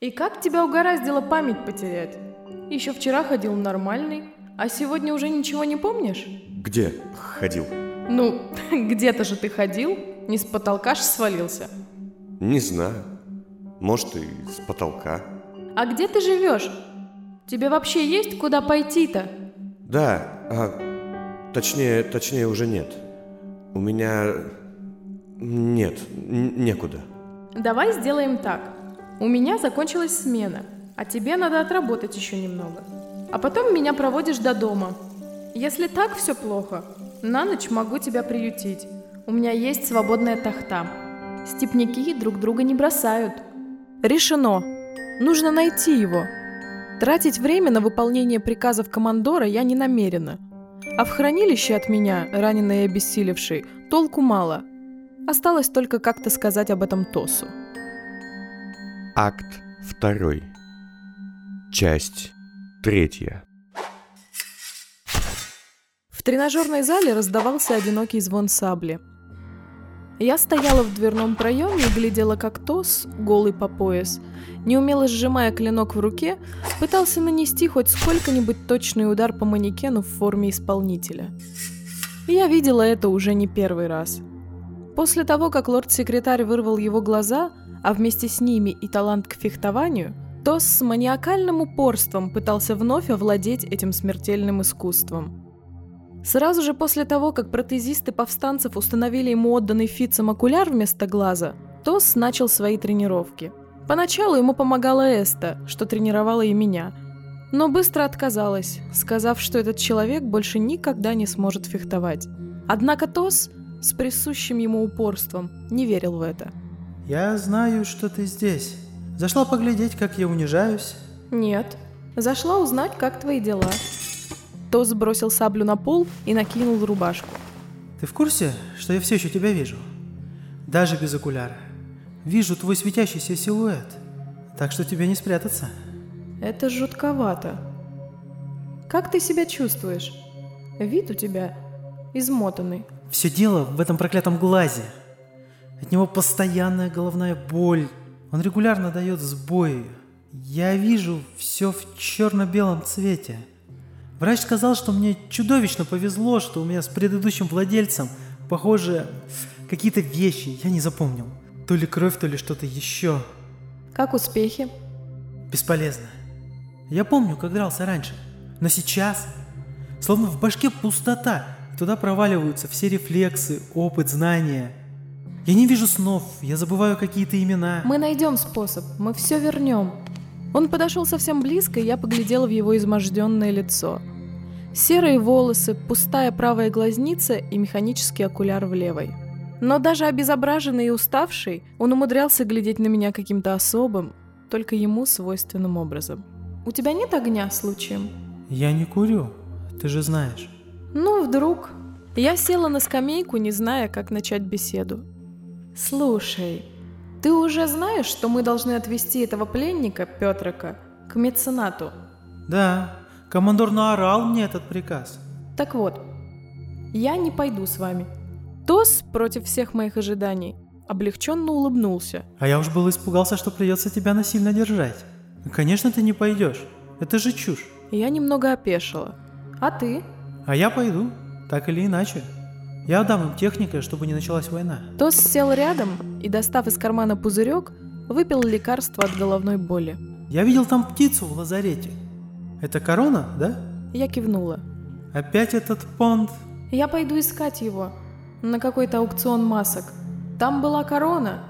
И как тебя угораздило память потерять? Еще вчера ходил нормальный, а сегодня уже ничего не помнишь? Где ходил? Ну, где-то же ты ходил, не с потолка ж свалился. Не знаю. Может, и с потолка. А где ты живешь? Тебе вообще есть куда пойти-то? Да, а точнее, точнее уже нет. У меня нет, некуда. Давай сделаем так. У меня закончилась смена, а тебе надо отработать еще немного. А потом меня проводишь до дома. Если так все плохо, на ночь могу тебя приютить. У меня есть свободная тахта. Степняки друг друга не бросают. Решено. Нужно найти его. Тратить время на выполнение приказов командора я не намерена. А в хранилище от меня, раненый и обессилевший, толку мало. Осталось только как-то сказать об этом Тосу. Акт второй. Часть третья. В тренажерной зале раздавался одинокий звон сабли. Я стояла в дверном проеме и глядела, как Тос, голый по пояс, неумело сжимая клинок в руке, пытался нанести хоть сколько-нибудь точный удар по манекену в форме исполнителя. Я видела это уже не первый раз. После того, как лорд-секретарь вырвал его глаза, а вместе с ними и талант к фехтованию, Тос с маниакальным упорством пытался вновь овладеть этим смертельным искусством. Сразу же после того, как протезисты повстанцев установили ему отданный Фитцем окуляр вместо глаза, Тос начал свои тренировки. Поначалу ему помогала Эста, что тренировала и меня, но быстро отказалась, сказав, что этот человек больше никогда не сможет фехтовать. Однако Тос с присущим ему упорством не верил в это. Я знаю, что ты здесь. Зашла поглядеть, как я унижаюсь. Нет. Зашла узнать, как твои дела. Тос бросил саблю на пол и накинул рубашку. Ты в курсе, что я все еще тебя вижу? Даже без окуляра. Вижу твой светящийся силуэт. Так что тебе не спрятаться. Это жутковато. Как ты себя чувствуешь? Вид у тебя измотанный. Все дело в этом проклятом глазе. От него постоянная головная боль. Он регулярно дает сбои. Я вижу все в черно-белом цвете. Врач сказал, что мне чудовищно повезло, что у меня с предыдущим владельцем, похоже, какие-то вещи я не запомнил. То ли кровь, то ли что-то еще. Как успехи? Бесполезно. Я помню, как дрался раньше. Но сейчас, словно в башке пустота, туда проваливаются все рефлексы, опыт, знания. Я не вижу снов, я забываю какие-то имена. Мы найдем способ, мы все вернем. Он подошел совсем близко, и я поглядела в его изможденное лицо. Серые волосы, пустая правая глазница и механический окуляр в левой. Но даже обезображенный и уставший, он умудрялся глядеть на меня каким-то особым, только ему свойственным образом. «У тебя нет огня случаем?» Я не курю, ты же знаешь. Ну, вдруг. Я села на скамейку, не зная, как начать беседу. «Слушай, ты уже знаешь, что мы должны отвезти этого пленника, Петрика, к меценату?» Да, командор наорал мне этот приказ. Так вот, я не пойду с вами. Тос, против всех моих ожиданий, облегченно улыбнулся. А я уж был испугался, что придется тебя насильно держать. Конечно, ты не пойдешь. Это же чушь. Я немного опешила. А ты? А я пойду, так или иначе. Я отдам им техника, чтобы не началась война. Тос сел рядом и, достав из кармана пузырек, выпил лекарство от головной боли. Я видел там птицу в лазарете. Это корона, да? Я кивнула. Опять этот понт. Я пойду искать его на какой-то аукцион масок. Там была корона,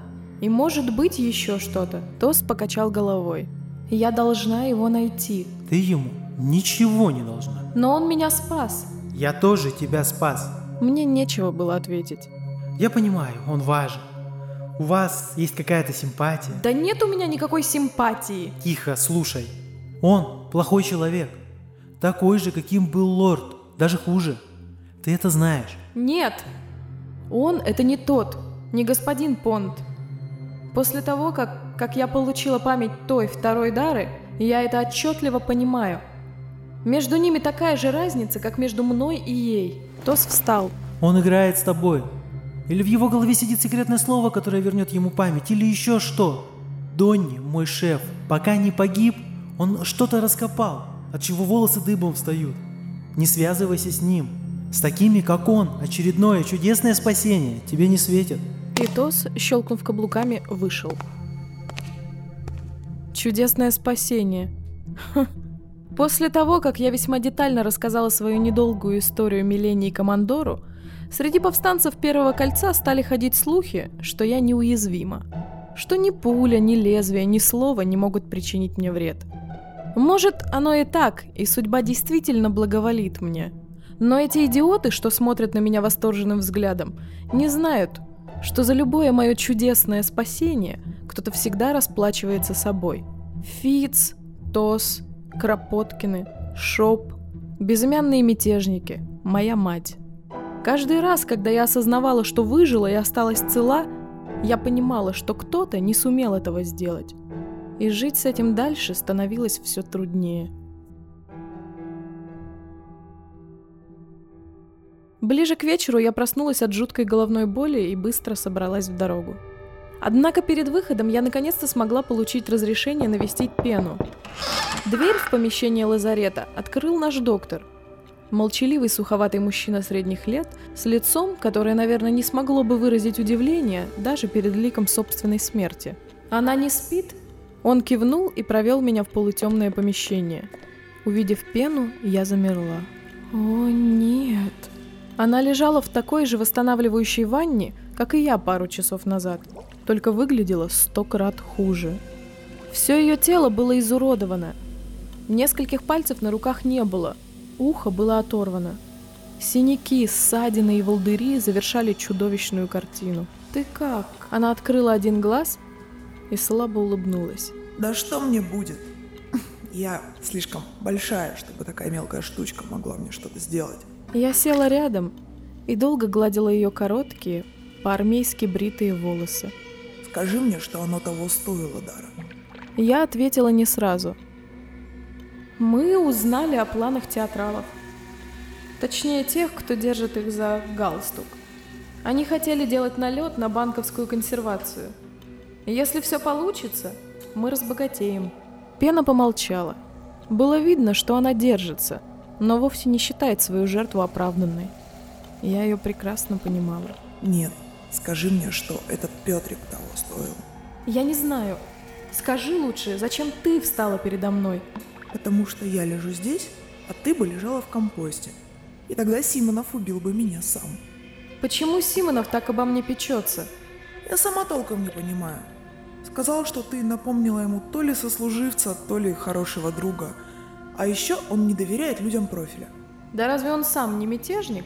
и может быть еще что-то. Тос покачал головой. Я должна его найти. Ты ему ничего не должна. Но он меня спас. Я тоже тебя спас. Мне нечего было ответить. Я понимаю, он важен. У вас есть какая-то симпатия. Да нет у меня никакой симпатии. Тихо, слушай. Он плохой человек. Такой же, каким был лорд. Даже хуже. Ты это знаешь. Нет. Он это не тот, не господин Понт. После того, как, как я получила память той второй дары, я это отчетливо понимаю. Между ними такая же разница, как между мной и ей. Тос встал. Он играет с тобой. Или в его голове сидит секретное слово, которое вернет ему память, или еще что. Донни, мой шеф, пока не погиб, он что-то раскопал, от чего волосы дыбом встают. Не связывайся с ним. С такими, как он, очередное чудесное спасение тебе не светит. И Тос, щелкнув каблуками, вышел. Чудесное спасение. Ха. После того, как я весьма детально рассказала свою недолгую историю Милене и Командору, среди повстанцев Первого Кольца стали ходить слухи, что я неуязвима. Что ни пуля, ни лезвие, ни слово не могут причинить мне вред. Может, оно и так, и судьба действительно благоволит мне. Но эти идиоты, что смотрят на меня восторженным взглядом, не знают, что за любое мое чудесное спасение кто-то всегда расплачивается собой. Фиц, Тос, Кропоткины, Шоп, безымянные мятежники, моя мать. Каждый раз, когда я осознавала, что выжила и осталась цела, я понимала, что кто-то не сумел этого сделать. И жить с этим дальше становилось все труднее. Ближе к вечеру я проснулась от жуткой головной боли и быстро собралась в дорогу. Однако перед выходом я наконец-то смогла получить разрешение навестить Пену. Дверь в помещение лазарета открыл наш доктор. Молчаливый суховатый мужчина средних лет, с лицом, которое, наверное, не смогло бы выразить удивление даже перед ликом собственной смерти. «Она не спит?» Он кивнул и провел меня в полутемное помещение. Увидев пену, я замерла. «О, нет!» Она лежала в такой же восстанавливающей ванне, как и я пару часов назад, только выглядела сто крат хуже. Все ее тело было изуродовано. Нескольких пальцев на руках не было, ухо было оторвано. Синяки, ссадины и волдыри завершали чудовищную картину. «Ты как?» Она открыла один глаз и слабо улыбнулась. Да что мне будет? Я слишком большая, чтобы такая мелкая штучка могла мне что-то сделать. Я села рядом и долго гладила ее короткие, по-армейски бритые волосы. Скажи мне, что оно того стоило, Дара. Я ответила не сразу. Мы узнали о планах театралов. Точнее, тех, кто держит их за галстук. Они хотели делать налет на банковскую консервацию. И если все получится, мы разбогатеем. Пена помолчала. Было видно, что она держится – но вовсе не считает свою жертву оправданной. Я ее прекрасно понимала. Нет, скажи мне, что этот Петрик того стоил. Я не знаю. Скажи лучше, зачем ты встала передо мной? Потому что я лежу здесь, а ты бы лежала в компосте. И тогда Симонов убил бы меня сам. Почему Симонов так обо мне печется? Я сама толком не понимаю. Сказал, что ты напомнила ему то ли сослуживца, то ли хорошего друга – а еще он не доверяет людям профиля. Да разве он сам не мятежник?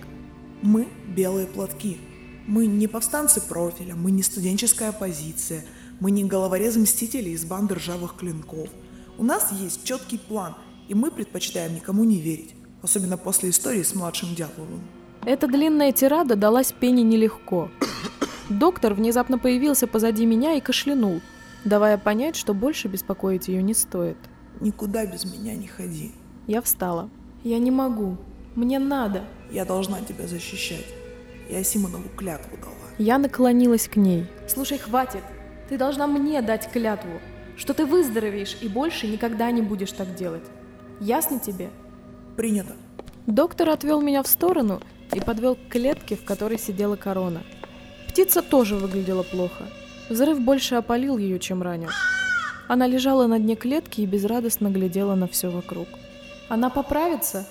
Мы белые платки. Мы не повстанцы профиля, мы не студенческая оппозиция, мы не головорезы-мстители из банды ржавых клинков. У нас есть четкий план, и мы предпочитаем никому не верить, особенно после истории с младшим Дятловым. Эта длинная тирада далась Пене нелегко. Доктор внезапно появился позади меня и кашлянул, давая понять, что больше беспокоить ее не стоит. Никуда без меня не ходи. Я встала. Я не могу. Мне надо. Я должна тебя защищать. Я Симонову клятву дала. Я наклонилась к ней. Слушай, хватит. Ты должна мне дать клятву, что ты выздоровеешь и больше никогда не будешь так делать. Ясно тебе? Принято. Доктор отвел меня в сторону и подвел к клетке, в которой сидела корона. Птица тоже выглядела плохо. Взрыв больше опалил ее, чем ранил. Она лежала на дне клетки и безрадостно глядела на все вокруг. Она поправится?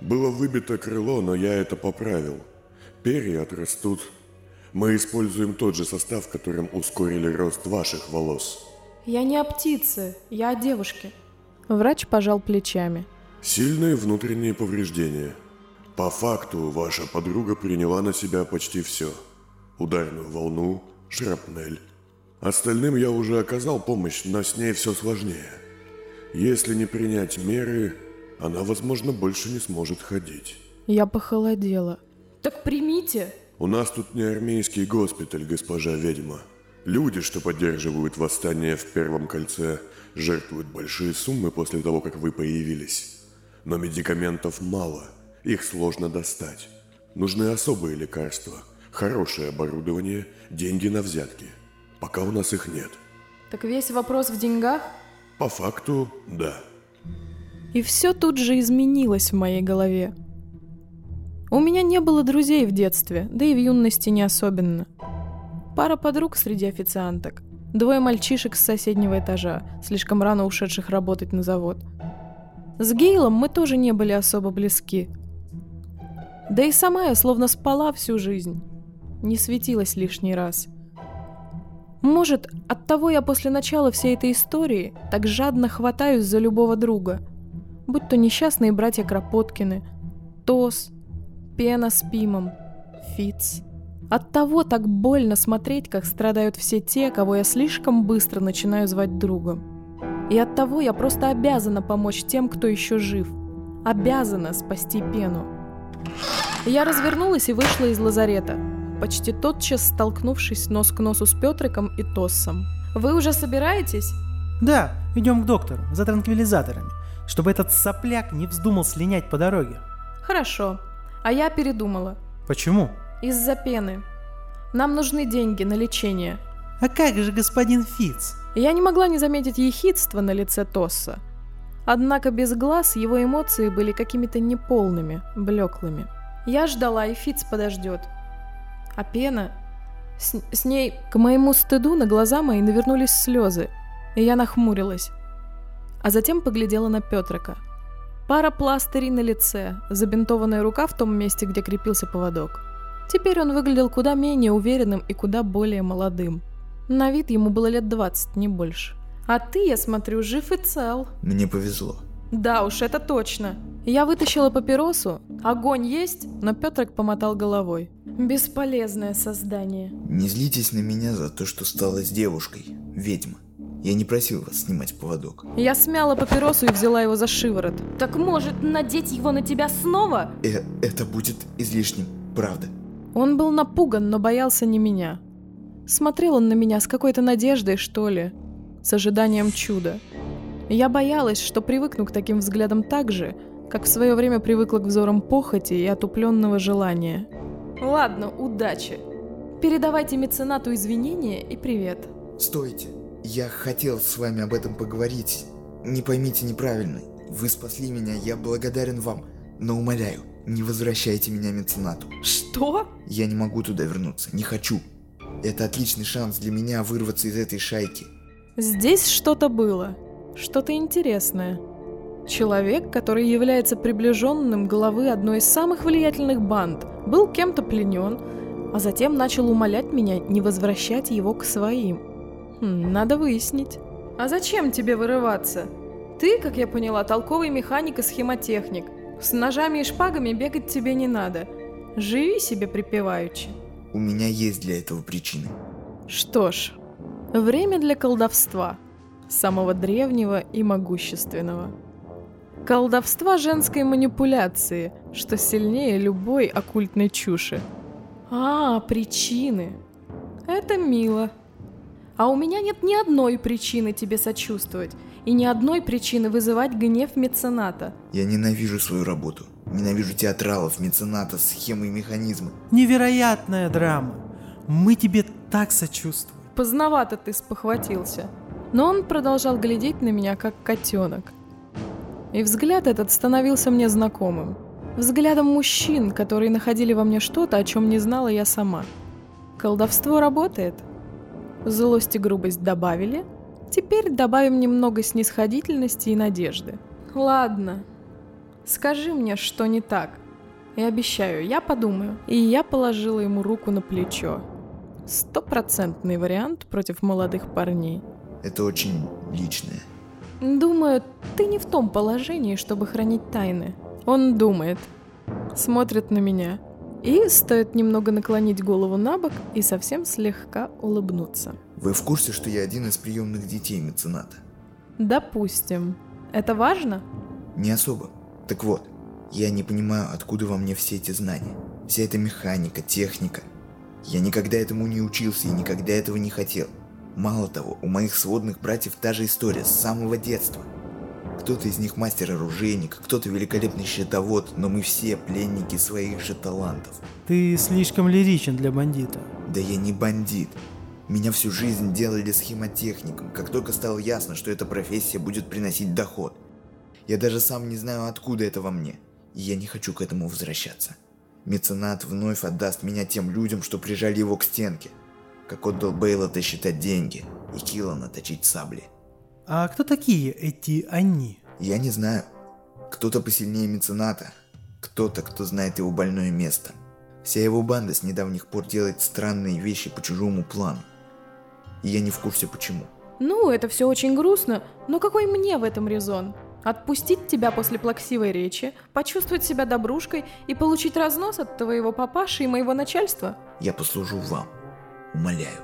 Было выбито крыло, но я это поправил. Перья отрастут. Мы используем тот же состав, которым ускорили рост ваших волос. Я не о птице, я о девушке. Врач пожал плечами. Сильные внутренние повреждения. По факту, ваша подруга приняла на себя почти все. Ударную волну, шрапнель, Остальным я уже оказал помощь, но с ней все сложнее. Если не принять меры, она, возможно, больше не сможет ходить. Я похолодела. Так примите. У нас тут не армейский госпиталь, госпожа ведьма. Люди, что поддерживают восстание в Первом кольце, жертвуют большие суммы после того, как вы появились. Но медикаментов мало, их сложно достать. Нужны особые лекарства, хорошее оборудование, деньги на взятки – Пока у нас их нет. Так весь вопрос в деньгах? По факту, да. И все тут же изменилось в моей голове. У меня не было друзей в детстве, да и в юности не особенно. Пара подруг среди официанток, двое мальчишек с соседнего этажа, слишком рано ушедших работать на завод. С Гейлом мы тоже не были особо близки. Да и сама я словно спала всю жизнь, не светилась лишний раз. Может, оттого я после начала всей этой истории так жадно хватаюсь за любого друга. Будь то несчастные братья Кропоткины, Тос, Пена с Пимом, Фиц. Оттого так больно смотреть, как страдают все те, кого я слишком быстро начинаю звать другом. И оттого я просто обязана помочь тем, кто еще жив. Обязана спасти Пену. Я развернулась и вышла из лазарета, почти тотчас столкнувшись нос к носу с Петриком и Тоссом. «Вы уже собираетесь?» Да, идем к доктору за транквилизаторами, чтобы этот сопляк не вздумал слинять по дороге. «Хорошо. А я передумала. Почему? Из-за пены. Нам нужны деньги на лечение». А как же господин Фиц? Я не могла не заметить ехидства на лице Тосса. Однако без глаз его эмоции были какими-то неполными, блеклыми. Я ждала, и Фиц подождет. А пена... С, с ней, к моему стыду, на глаза мои навернулись слезы, и я нахмурилась. А затем поглядела на Петрика. Пара пластырей на лице, забинтованная рука в том месте, где крепился поводок. Теперь он выглядел куда менее уверенным и куда более молодым. На вид ему было лет 20, не больше. А ты, я смотрю, жив и цел. Мне повезло. Да уж, это точно. Я вытащила папиросу. Огонь есть, но Петрик помотал головой. Бесполезное создание. Не злитесь на меня за то, что стала с девушкой, ведьма. Я не просил вас снимать поводок. Я смяла папиросу и взяла его за шиворот. Так может, надеть его на тебя снова? Э, это будет излишним, правда. Он был напуган, но боялся не меня. Смотрел он на меня с какой-то надеждой, что ли, с ожиданием чуда. Я боялась, что привыкну к таким взглядам так же, как в свое время привыкла к взорам похоти и отупленного желания. Ладно, удачи. Передавайте меценату извинения и привет. Стойте. Я хотел с вами об этом поговорить. Не поймите неправильно. Вы спасли меня, я благодарен вам. Но умоляю, не возвращайте меня меценату. Что? Я не могу туда вернуться, не хочу. Это отличный шанс для меня вырваться из этой шайки. Здесь что-то было. Что-то интересное. Человек, который является приближенным главы одной из самых влиятельных банд, был кем-то пленен, а затем начал умолять меня не возвращать его к своим. Хм, надо выяснить. А зачем тебе вырываться? Ты, как я поняла, толковый механик и схемотехник. С ножами и шпагами бегать тебе не надо. Живи себе припеваючи. У меня есть для этого причины. Что ж, время для колдовства. Самого древнего и могущественного. Колдовства женской манипуляции, что сильнее любой оккультной чуши. А, причины. Это мило. А у меня нет ни одной причины тебе сочувствовать, и ни одной причины вызывать гнев мецената. Я ненавижу свою работу. Ненавижу театралов, мецената, схемы и механизмы. Невероятная драма. Мы тебе так сочувствуем. Поздновато ты спохватился. Но он продолжал глядеть на меня, как котенок. И взгляд этот становился мне знакомым. Взглядом мужчин, которые находили во мне что-то, о чем не знала я сама. Колдовство работает. Злость и грубость добавили. Теперь добавим немного снисходительности и надежды. Ладно. Скажи мне, что не так. И обещаю, я подумаю. И я положила ему руку на плечо. Стопроцентный вариант против молодых парней. Это очень личное. Думаю, ты не в том положении, чтобы хранить тайны. Он думает. Смотрит на меня. И стоит немного наклонить голову на бок и совсем слегка улыбнуться. Вы в курсе, что я один из приемных детей мецената? Допустим. Это важно? Не особо. Так вот, я не понимаю, откуда во мне все эти знания. Вся эта механика, техника. Я никогда этому не учился и никогда этого не хотел. Мало того, у моих сводных братьев та же история с самого детства. Кто-то из них мастер-оружейник, кто-то великолепный счетовод, но мы все пленники своих же талантов. Ты слишком лиричен для бандита. Да я не бандит. Меня всю жизнь делали схемотехником, как только стало ясно, что эта профессия будет приносить доход. Я даже сам не знаю, откуда это во мне, и я не хочу к этому возвращаться. Меценат вновь отдаст меня тем людям, что прижали его к стенке, как отдал Бейлота считать деньги и Киллана точить сабли. А кто такие эти «они»? Я не знаю. Кто-то посильнее мецената, кто-то, кто знает его больное место. Вся его банда с недавних пор делает странные вещи по чужому плану. И я не в курсе почему. Ну, это все очень грустно, но какой мне в этом резон? Отпустить тебя после плаксивой речи, почувствовать себя добрушкой и получить разнос от твоего папаши и моего начальства? Я послужу вам. Умоляю.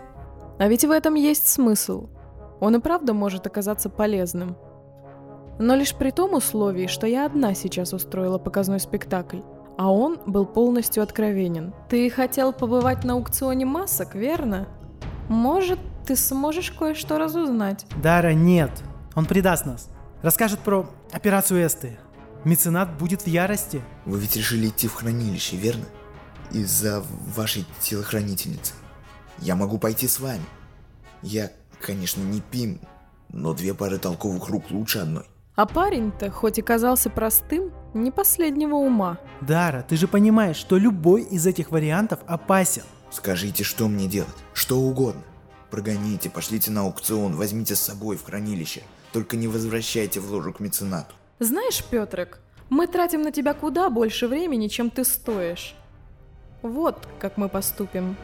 А ведь в этом есть смысл. Он и правда может оказаться полезным. Но лишь при том условии, что я одна сейчас устроила показной спектакль, а он был полностью откровенен. Ты хотел побывать на аукционе масок, верно? Может, ты сможешь кое-что разузнать? Дара, нет. Он предаст нас. Расскажет про операцию Эсты. Меценат будет в ярости. Вы ведь решили идти в хранилище, верно? Из-за вашей телохранительницы. Я могу пойти с вами. Я, конечно, не Пим, но две пары толковых рук лучше одной. А парень-то, хоть и казался простым, не последнего ума. Дара, ты же понимаешь, что любой из этих вариантов опасен. Скажите, что мне делать? Что угодно. Прогоните, пошлите на аукцион, возьмите с собой в хранилище. Только не возвращайте в ложу к меценату. Знаешь, Петрик, мы тратим на тебя куда больше времени, чем ты стоишь. Вот как мы поступим.